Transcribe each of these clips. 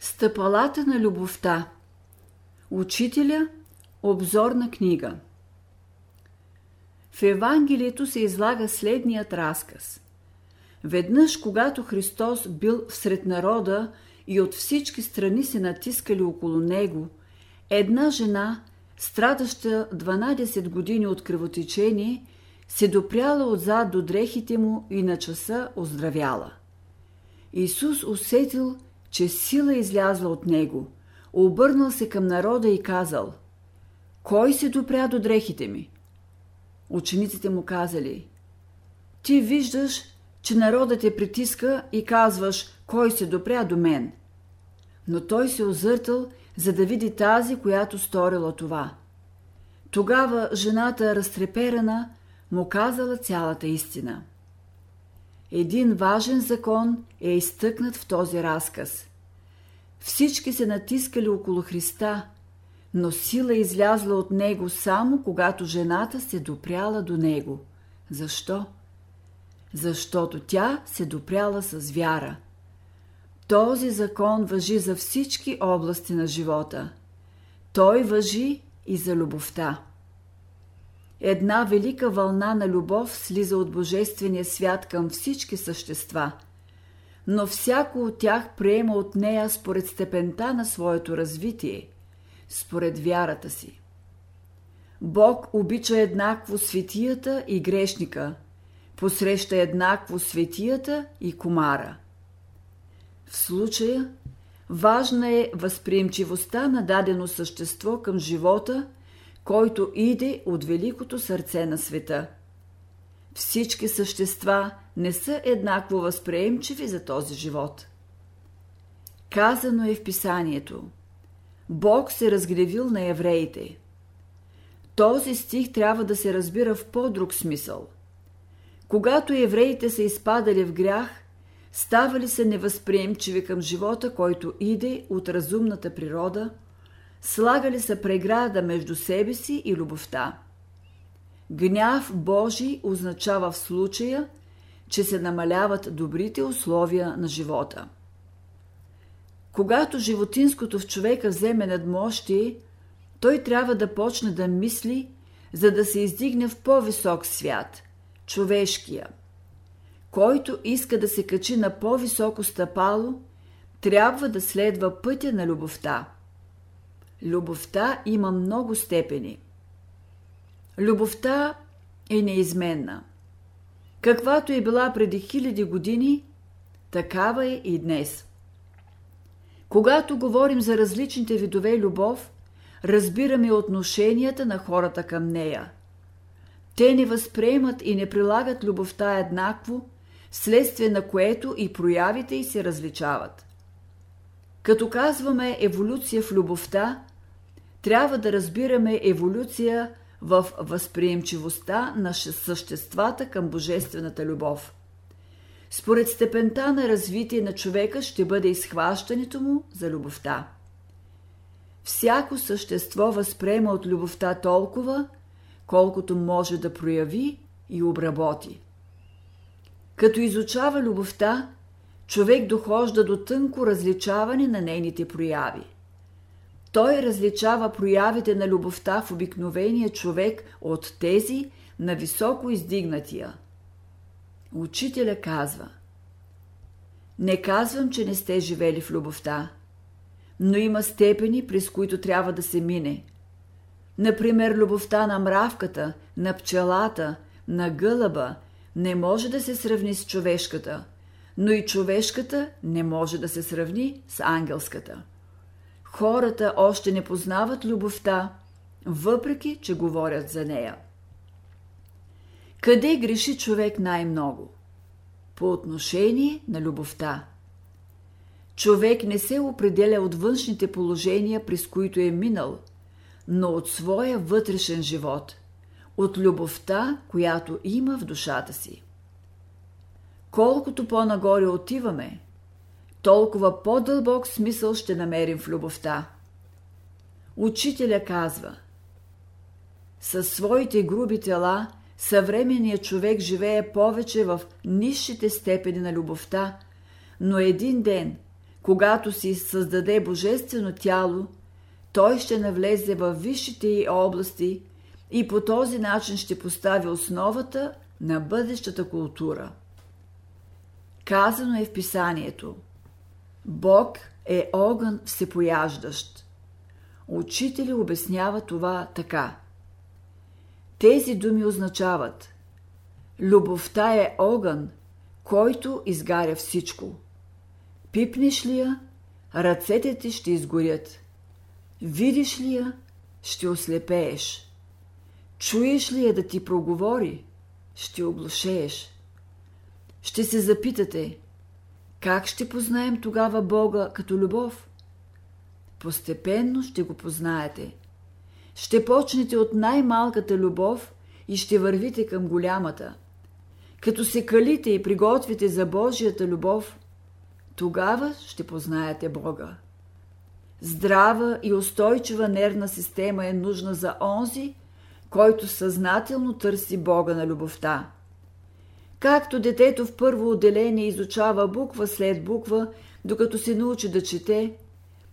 Стъпалата на любовта Учителя Обзорна книга В Евангелието се излага следният разказ. Веднъж, когато Христос бил всред народа и от всички страни се натискали около Него, една жена, страдаща 12 години от кръвотечение, се допряла отзад до дрехите му и на часа оздравяла. Исус усетил, че сила излязла от него, обърнал се към народа и казал «Кой се допря до дрехите ми?» Учениците му казали «Ти виждаш, че народът те притиска и казваш «Кой се допря до мен?» Но той се озъртал, за да види тази, която сторила това. Тогава жената, разтреперана, му казала цялата истина. Един важен закон е изтъкнат в този разказ. Всички се натискали около Христа, но сила излязла от него само когато жената се допряла до него. Защо? Защото тя се допряла с вяра. Този закон въжи за всички области на живота. Той въжи и за любовта. Една велика вълна на любов слиза от Божествения свят към всички същества, но всяко от тях приема от нея според степента на своето развитие, според вярата си. Бог обича еднакво светията и грешника, посреща еднакво светията и комара. В случая важна е възприемчивостта на дадено същество към живота – който иде от великото сърце на света. Всички същества не са еднакво възприемчиви за този живот. Казано е в писанието Бог се разгневил на евреите. Този стих трябва да се разбира в по-друг смисъл. Когато евреите са изпадали в грях, ставали се невъзприемчиви към живота, който иде от разумната природа – слагали са преграда между себе си и любовта. Гняв Божий означава в случая, че се намаляват добрите условия на живота. Когато животинското в човека вземе надмощие, той трябва да почне да мисли, за да се издигне в по-висок свят – човешкия. Който иска да се качи на по-високо стъпало, трябва да следва пътя на любовта – Любовта има много степени. Любовта е неизменна. Каквато е била преди хиляди години, такава е и днес. Когато говорим за различните видове любов, разбираме отношенията на хората към нея. Те не възприемат и не прилагат любовта еднакво, следствие на което и проявите й се различават. Като казваме еволюция в любовта, трябва да разбираме еволюция в възприемчивостта на съществата към божествената любов. Според степента на развитие на човека ще бъде изхващането му за любовта. Всяко същество възприема от любовта толкова, колкото може да прояви и обработи. Като изучава любовта, човек дохожда до тънко различаване на нейните прояви – той различава проявите на любовта в обикновения човек от тези на високо издигнатия. Учителя казва Не казвам, че не сте живели в любовта, но има степени, през които трябва да се мине. Например, любовта на мравката, на пчелата, на гълъба не може да се сравни с човешката, но и човешката не може да се сравни с ангелската. Хората още не познават любовта, въпреки че говорят за нея. Къде греши човек най-много? По отношение на любовта. Човек не се определя от външните положения, през които е минал, но от своя вътрешен живот, от любовта, която има в душата си. Колкото по-нагоре отиваме, толкова по-дълбок смисъл ще намерим в любовта. Учителя казва Със своите груби тела съвременният човек живее повече в низшите степени на любовта, но един ден, когато си създаде божествено тяло, той ще навлезе в висшите й области и по този начин ще постави основата на бъдещата култура. Казано е в писанието Бог е огън всепояждащ. Учители обяснява това така. Тези думи означават Любовта е огън, който изгаря всичко. Пипнеш ли я, ръцете ти ще изгорят. Видиш ли я, ще ослепееш. Чуеш ли я да ти проговори, ще облушееш. Ще се запитате, как ще познаем тогава Бога като любов? Постепенно ще го познаете. Ще почнете от най-малката любов и ще вървите към голямата. Като се калите и приготвите за Божията любов, тогава ще познаете Бога. Здрава и устойчива нервна система е нужна за онзи, който съзнателно търси Бога на любовта. Както детето в първо отделение изучава буква след буква, докато се научи да чете,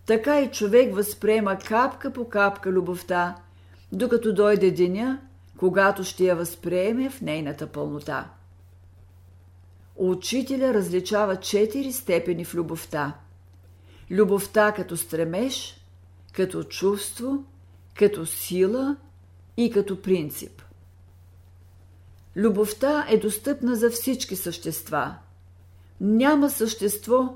така и човек възприема капка по капка любовта, докато дойде деня, когато ще я възприеме в нейната пълнота. Учителя различава четири степени в любовта. Любовта като стремеж, като чувство, като сила и като принцип. Любовта е достъпна за всички същества. Няма същество,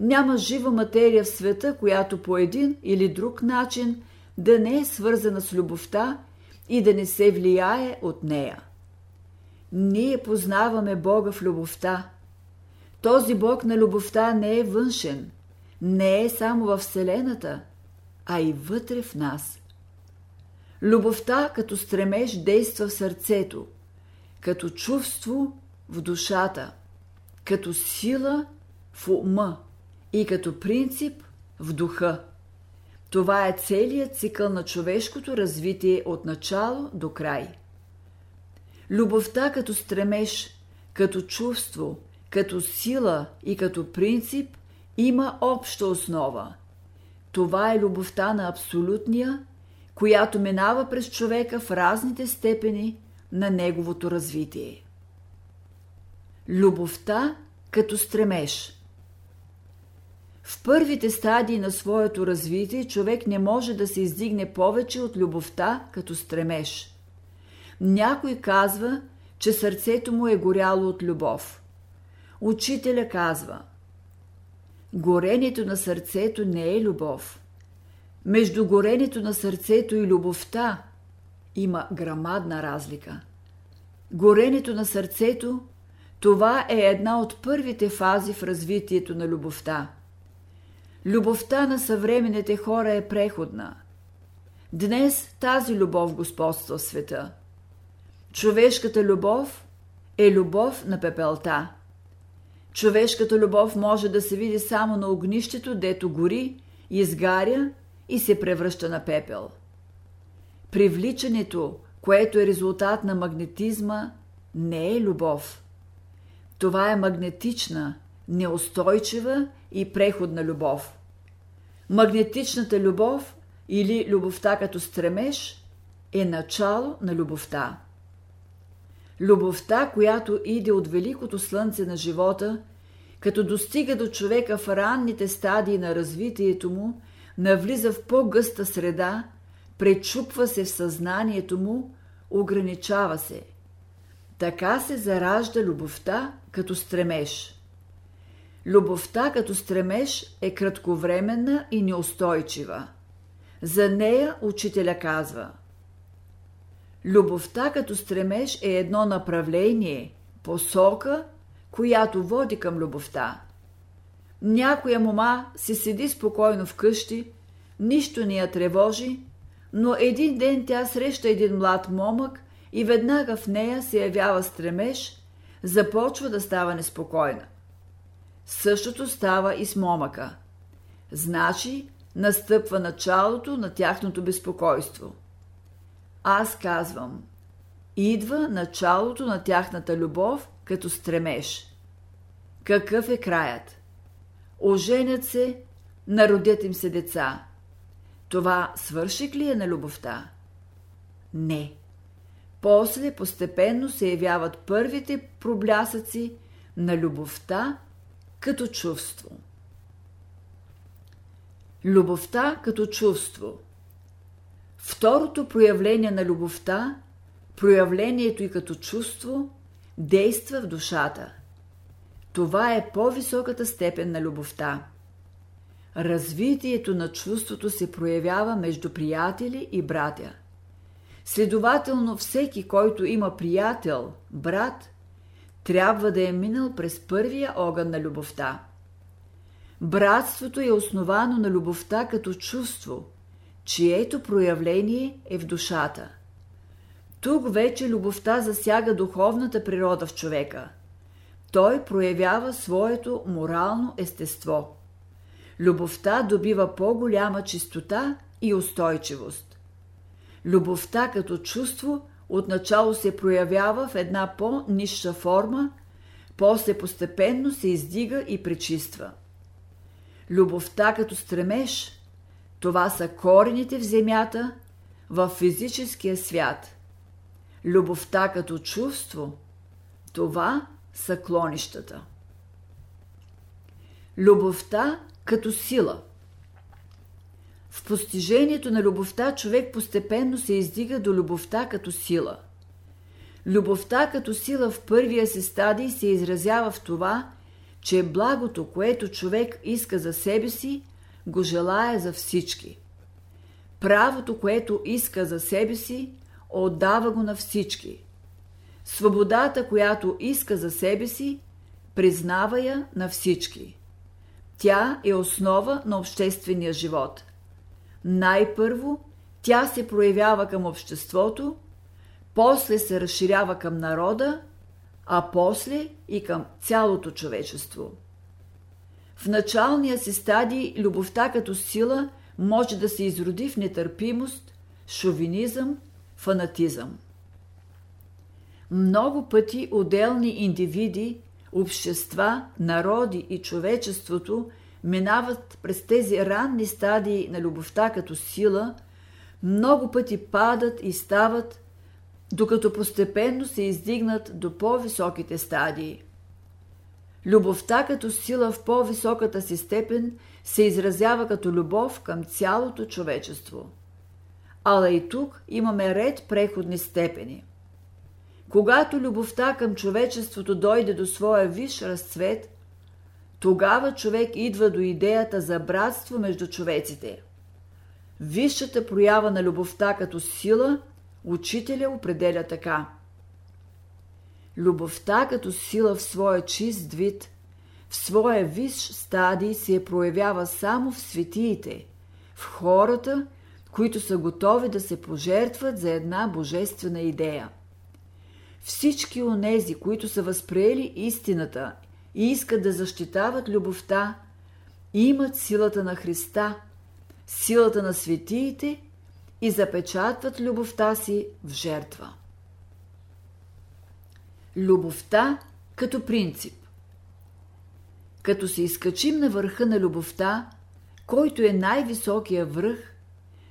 няма жива материя в света, която по един или друг начин да не е свързана с любовта и да не се влияе от нея. Ние познаваме Бога в любовта. Този Бог на любовта не е външен, не е само в Вселената, а и вътре в нас. Любовта като стремеж действа в сърцето, като чувство в душата, като сила в ума и като принцип в духа. Това е целият цикъл на човешкото развитие от начало до край. Любовта като стремеж, като чувство, като сила и като принцип има обща основа. Това е любовта на абсолютния, която минава през човека в разните степени на неговото развитие. Любовта като стремеж – в първите стадии на своето развитие човек не може да се издигне повече от любовта като стремеж. Някой казва, че сърцето му е горяло от любов. Учителя казва Горенето на сърцето не е любов. Между горенето на сърцето и любовта има грамадна разлика. Горенето на сърцето това е една от първите фази в развитието на любовта – Любовта на съвременните хора е преходна. Днес тази любов господства в света. Човешката любов е любов на пепелта. Човешката любов може да се види само на огнището, дето гори, изгаря и се превръща на пепел. Привличането, което е резултат на магнетизма, не е любов. Това е магнетична, неустойчива и преходна любов. Магнетичната любов или любовта като стремеж е начало на любовта. Любовта, която иде от великото слънце на живота, като достига до човека в ранните стадии на развитието му, навлиза в по-гъста среда, пречупва се в съзнанието му, ограничава се. Така се заражда любовта като стремеж. Любовта като стремеж е кратковременна и неустойчива. За нея учителя казва Любовта като стремеж е едно направление, посока, която води към любовта. Някоя мома си седи спокойно вкъщи, нищо не я тревожи, но един ден тя среща един млад момък и веднага в нея се явява стремеж, започва да става неспокойна. Същото става и с момъка. Значи, настъпва началото на тяхното безпокойство. Аз казвам, идва началото на тяхната любов като стремеж. Какъв е краят? оженят се, народят им се деца. Това свършик ли е на любовта? Не. После постепенно се явяват първите проблясъци на любовта като чувство. Любовта като чувство. Второто проявление на любовта, проявлението и като чувство, действа в душата. Това е по-високата степен на любовта. Развитието на чувството се проявява между приятели и братя. Следователно, всеки, който има приятел, брат, трябва да е минал през първия огън на любовта. Братството е основано на любовта като чувство, чието проявление е в душата. Тук вече любовта засяга духовната природа в човека. Той проявява своето морално естество. Любовта добива по-голяма чистота и устойчивост. Любовта като чувство отначало се проявява в една по-низша форма, после постепенно се издига и пречиства. Любовта като стремеж, това са корените в земята, в физическия свят. Любовта като чувство, това са клонищата. Любовта като сила. В постижението на любовта човек постепенно се издига до любовта като сила. Любовта като сила в първия си стадий се изразява в това, че благото, което човек иска за себе си, го желая за всички. Правото, което иска за себе си, отдава го на всички. Свободата, която иска за себе си, признава я на всички. Тя е основа на обществения живот. Най-първо тя се проявява към обществото, после се разширява към народа, а после и към цялото човечество. В началния си стадий любовта като сила може да се изроди в нетърпимост, шовинизъм, фанатизъм. Много пъти отделни индивиди, общества, народи и човечеството минават през тези ранни стадии на любовта като сила, много пъти падат и стават, докато постепенно се издигнат до по-високите стадии. Любовта като сила в по-високата си степен се изразява като любов към цялото човечество. Ала и тук имаме ред преходни степени. Когато любовта към човечеството дойде до своя виш разцвет, тогава човек идва до идеята за братство между човеците. Висшата проява на любовта като сила, учителя определя така. Любовта като сила в своя чист вид, в своя виш стадий се проявява само в светиите, в хората, които са готови да се пожертват за една божествена идея. Всички онези, които са възприели истината и искат да защитават любовта, имат силата на Христа, силата на светиите и запечатват любовта си в жертва. Любовта като принцип Като се изкачим на върха на любовта, който е най-високия връх,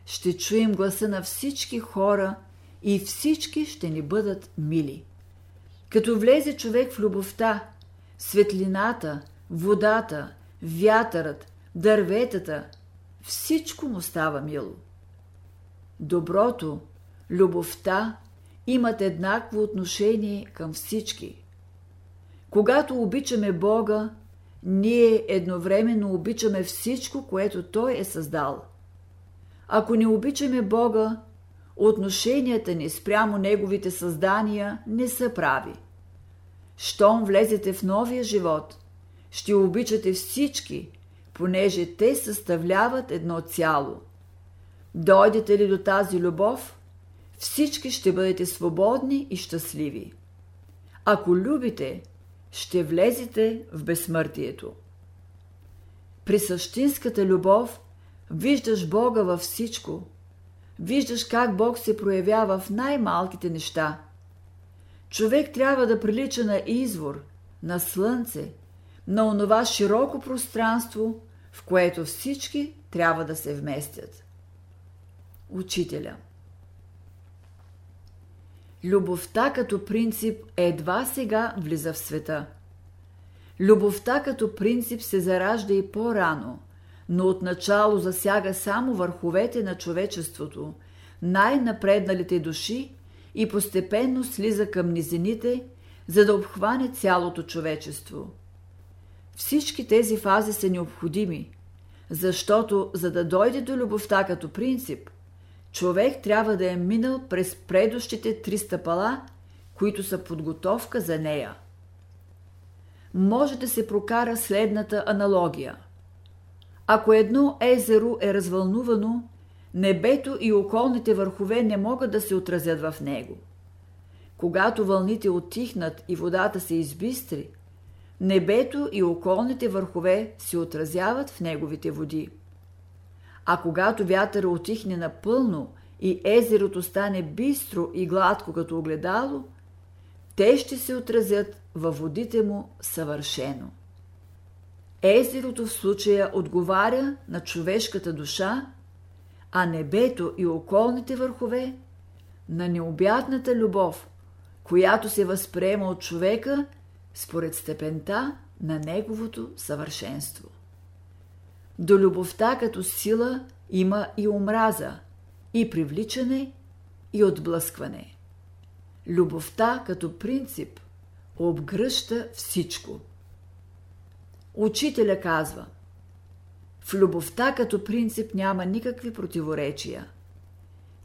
ще чуем гласа на всички хора и всички ще ни бъдат мили. Като влезе човек в любовта, светлината, водата, вятърът, дърветата, всичко му става мило. Доброто, любовта имат еднакво отношение към всички. Когато обичаме Бога, ние едновременно обичаме всичко, което Той е създал. Ако не обичаме Бога, отношенията ни спрямо Неговите създания не са прави. Щом влезете в новия живот, ще обичате всички, понеже те съставляват едно цяло. Дойдете ли до тази любов, всички ще бъдете свободни и щастливи. Ако любите, ще влезете в безсмъртието. При същинската любов виждаш Бога във всичко. Виждаш как Бог се проявява в най-малките неща. Човек трябва да прилича на извор, на слънце, на онова широко пространство, в което всички трябва да се вместят. Учителя Любовта като принцип едва сега влиза в света. Любовта като принцип се заражда и по-рано, но отначало засяга само върховете на човечеството, най-напредналите души и постепенно слиза към низините, за да обхване цялото човечество. Всички тези фази са необходими, защото за да дойде до любовта като принцип, човек трябва да е минал през предощите три стъпала, които са подготовка за нея. Може да се прокара следната аналогия. Ако едно езеро е развълнувано, небето и околните върхове не могат да се отразят в него. Когато вълните отихнат и водата се избистри, небето и околните върхове се отразяват в неговите води. А когато вятъра отихне напълно и езерото стане бистро и гладко като огледало, те ще се отразят във водите му съвършено. Езерото в случая отговаря на човешката душа, а небето и околните върхове на необятната любов, която се възприема от човека според степента на неговото съвършенство. До любовта като сила има и омраза, и привличане, и отблъскване. Любовта като принцип обгръща всичко. Учителя казва В любовта като принцип няма никакви противоречия.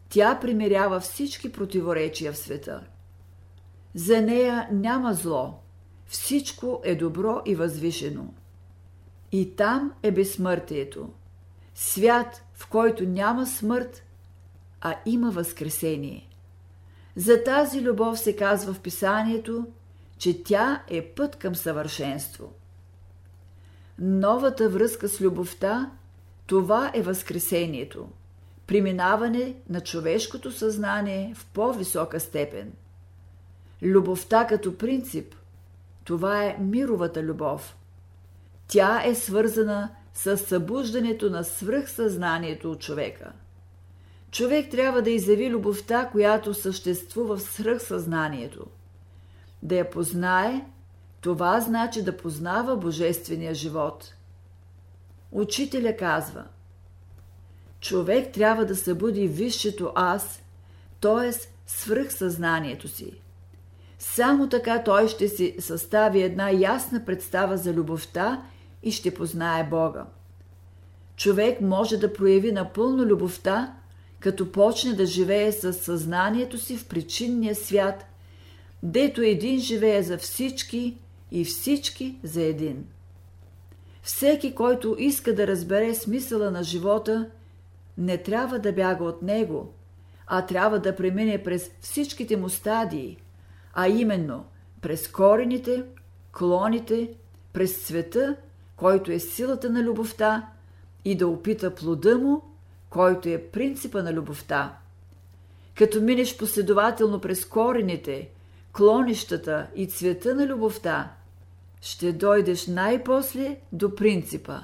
Тя примирява всички противоречия в света. За нея няма зло, всичко е добро и възвишено. И там е безсмъртието. Свят, в който няма смърт, а има възкресение. За тази любов се казва в писанието, че тя е път към съвършенство. Новата връзка с любовта, това е възкресението, преминаване на човешкото съзнание в по-висока степен. Любовта като принцип, това е мировата любов – тя е свързана с събуждането на свръхсъзнанието от човека. Човек трябва да изяви любовта, която съществува в свръхсъзнанието. Да я познае, това значи да познава божествения живот. Учителя казва Човек трябва да събуди висшето аз, т.е. свръхсъзнанието си. Само така той ще си състави една ясна представа за любовта и ще познае Бога. Човек може да прояви напълно любовта, като почне да живее със съзнанието си в причинния свят, дето един живее за всички и всички за един. Всеки, който иска да разбере смисъла на живота, не трябва да бяга от него, а трябва да премине през всичките му стадии, а именно през корените, клоните, през света който е силата на любовта, и да опита плода му, който е принципа на любовта. Като минеш последователно през корените, клонищата и цвета на любовта, ще дойдеш най-после до принципа,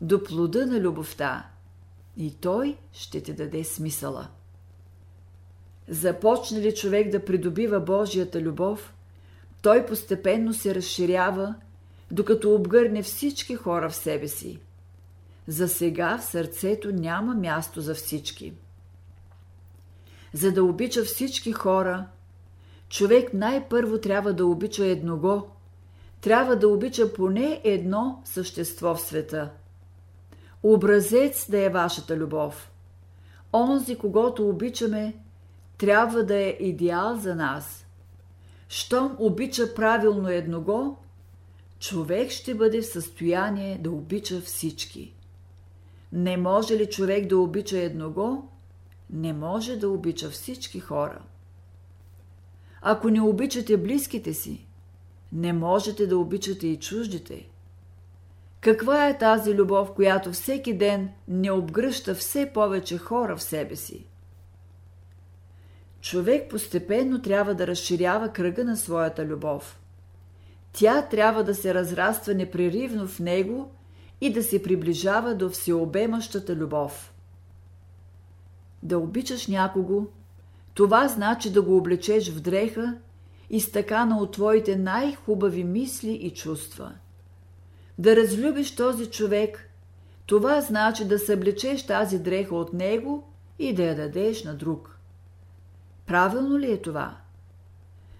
до плода на любовта, и той ще ти даде смисъла. Започне ли човек да придобива Божията любов, той постепенно се разширява докато обгърне всички хора в себе си. За сега в сърцето няма място за всички. За да обича всички хора, човек най-първо трябва да обича едного, трябва да обича поне едно същество в света. Образец да е вашата любов. Онзи, когато обичаме, трябва да е идеал за нас. Щом обича правилно едного, човек ще бъде в състояние да обича всички. Не може ли човек да обича едного, не може да обича всички хора. Ако не обичате близките си, не можете да обичате и чуждите. Каква е тази любов, която всеки ден не обгръща все повече хора в себе си? Човек постепенно трябва да разширява кръга на своята любов – тя трябва да се разраства непреривно в него и да се приближава до всеобемащата любов. Да обичаш някого, това значи да го облечеш в дреха и стакана от твоите най-хубави мисли и чувства. Да разлюбиш този човек, това значи да съблечеш тази дреха от него и да я дадеш на друг. Правилно ли е това?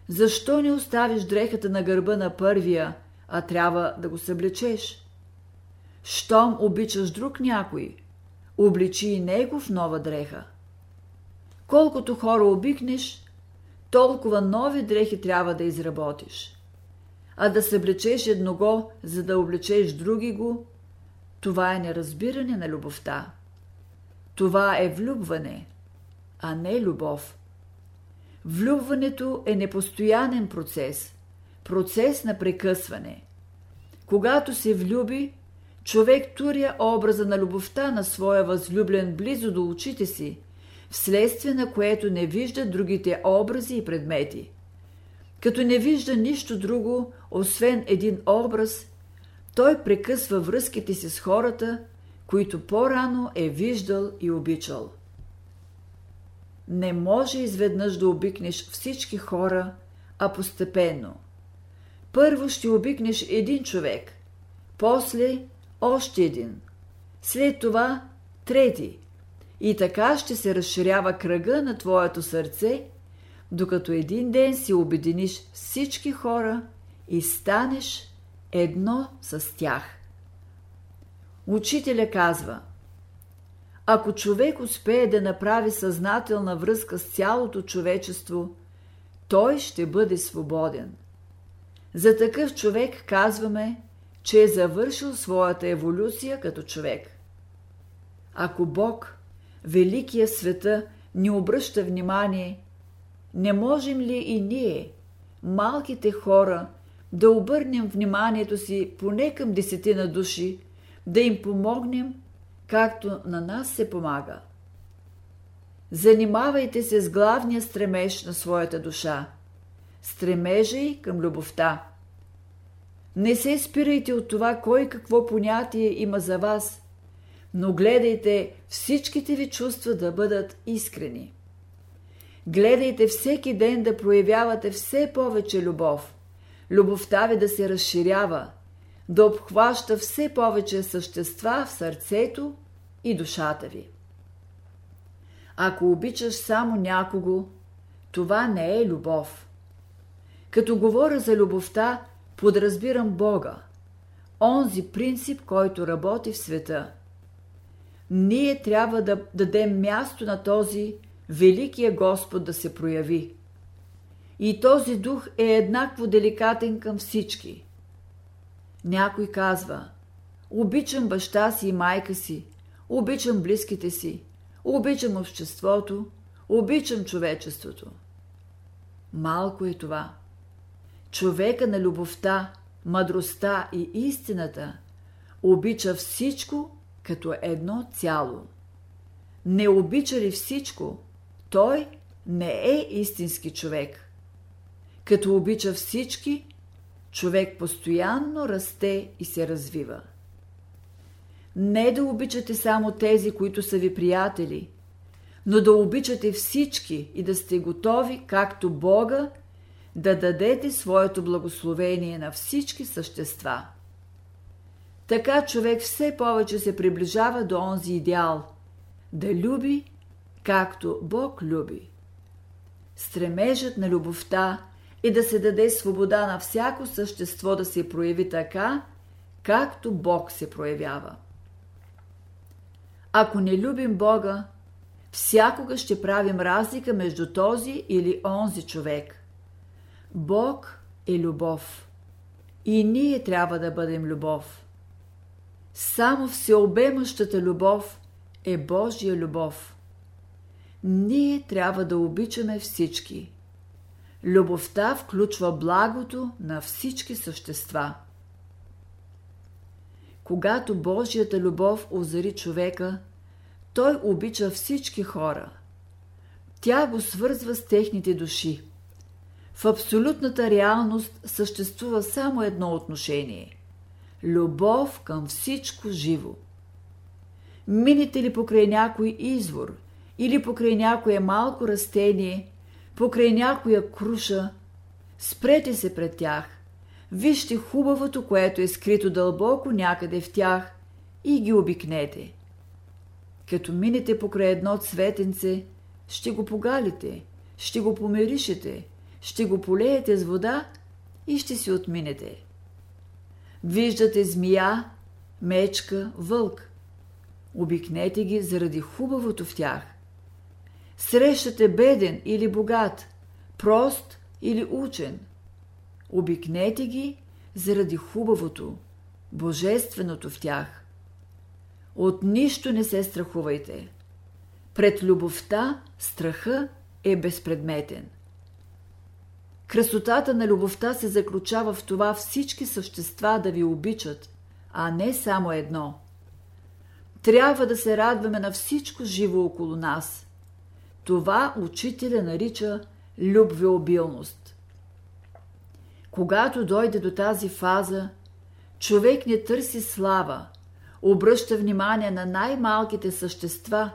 Защо не оставиш дрехата на гърба на първия, а трябва да го съблечеш? Щом обичаш друг някой, обличи и него в нова дреха. Колкото хора обикнеш, толкова нови дрехи трябва да изработиш. А да съблечеш едного, за да облечеш други го, това е неразбиране на любовта. Това е влюбване, а не любов. Влюбването е непостоянен процес, процес на прекъсване. Когато се влюби, човек туря образа на любовта на своя възлюблен близо до очите си, вследствие на което не вижда другите образи и предмети. Като не вижда нищо друго, освен един образ, той прекъсва връзките си с хората, които по-рано е виждал и обичал. Не може изведнъж да обикнеш всички хора, а постепенно. Първо ще обикнеш един човек, после още един, след това трети. И така ще се разширява кръга на твоето сърце, докато един ден си обединиш всички хора и станеш едно с тях. Учителя казва – ако човек успее да направи съзнателна връзка с цялото човечество, той ще бъде свободен. За такъв човек казваме, че е завършил своята еволюция като човек. Ако Бог, Великия света, ни обръща внимание, не можем ли и ние, малките хора, да обърнем вниманието си поне към десетина души, да им помогнем както на нас се помага. Занимавайте се с главния стремеж на своята душа – стремежа и към любовта. Не се спирайте от това кой какво понятие има за вас, но гледайте всичките ви чувства да бъдат искрени. Гледайте всеки ден да проявявате все повече любов. Любовта ви да се разширява – да обхваща все повече същества в сърцето и душата ви. Ако обичаш само някого, това не е любов. Като говоря за любовта, подразбирам Бога, онзи принцип, който работи в света. Ние трябва да дадем място на този Великия Господ да се прояви. И този дух е еднакво деликатен към всички – някой казва Обичам баща си и майка си, обичам близките си, обичам обществото, обичам човечеството. Малко е това. Човека на любовта, мъдростта и истината обича всичко като едно цяло. Не обича ли всичко, той не е истински човек. Като обича всички, човек постоянно расте и се развива. Не да обичате само тези, които са ви приятели, но да обичате всички и да сте готови, както Бога, да дадете своето благословение на всички същества. Така човек все повече се приближава до онзи идеал – да люби, както Бог люби. Стремежът на любовта и да се даде свобода на всяко същество да се прояви така, както Бог се проявява. Ако не любим Бога, всякога ще правим разлика между този или онзи човек. Бог е любов. И ние трябва да бъдем любов. Само всеобемащата любов е Божия любов. Ние трябва да обичаме всички. Любовта включва благото на всички същества. Когато Божията любов озари човека, той обича всички хора. Тя го свързва с техните души. В абсолютната реалност съществува само едно отношение – любов към всичко живо. Минете ли покрай някой извор или покрай някое малко растение, покрай някоя круша, спрете се пред тях, вижте хубавото, което е скрито дълбоко някъде в тях и ги обикнете. Като минете покрай едно цветенце, ще го погалите, ще го помиришете, ще го полеете с вода и ще си отминете. Виждате змия, мечка, вълк. Обикнете ги заради хубавото в тях. Срещате беден или богат, прост или учен. Обикнете ги заради хубавото, божественото в тях. От нищо не се страхувайте. Пред любовта страха е безпредметен. Красотата на любовта се заключава в това всички същества да ви обичат, а не само едно. Трябва да се радваме на всичко живо около нас. Това учителя нарича любвеобилност. Когато дойде до тази фаза, човек не търси слава, обръща внимание на най-малките същества,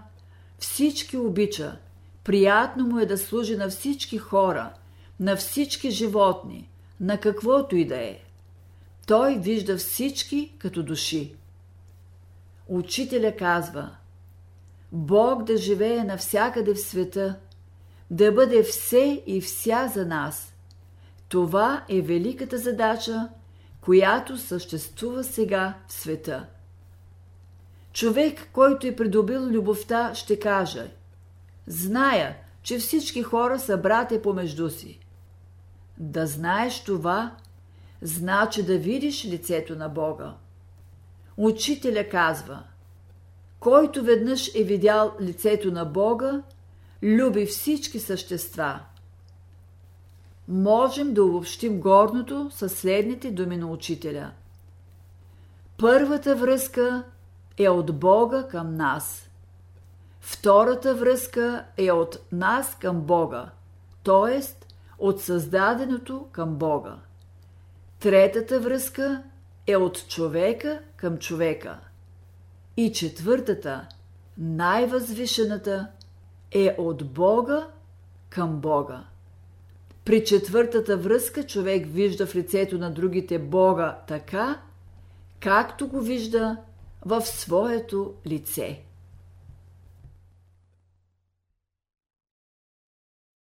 всички обича, приятно му е да служи на всички хора, на всички животни, на каквото и да е. Той вижда всички като души. Учителя казва Бог да живее навсякъде в света, да бъде все и вся за нас. Това е великата задача, която съществува сега в света. Човек, който е придобил любовта, ще каже Зная, че всички хора са братя помежду си. Да знаеш това, значи да видиш лицето на Бога. Учителя казва Който веднъж е видял лицето на Бога, люби всички същества. Можем да обобщим горното със следните думи на учителя. Първата връзка е от Бога към нас. Втората връзка е от нас към Бога, т.е. от създаденото към Бога. Третата връзка е от човека към човека. И четвъртата, най-възвишената, е от Бога към Бога. При четвъртата връзка човек вижда в лицето на другите Бога така, както го вижда в своето лице.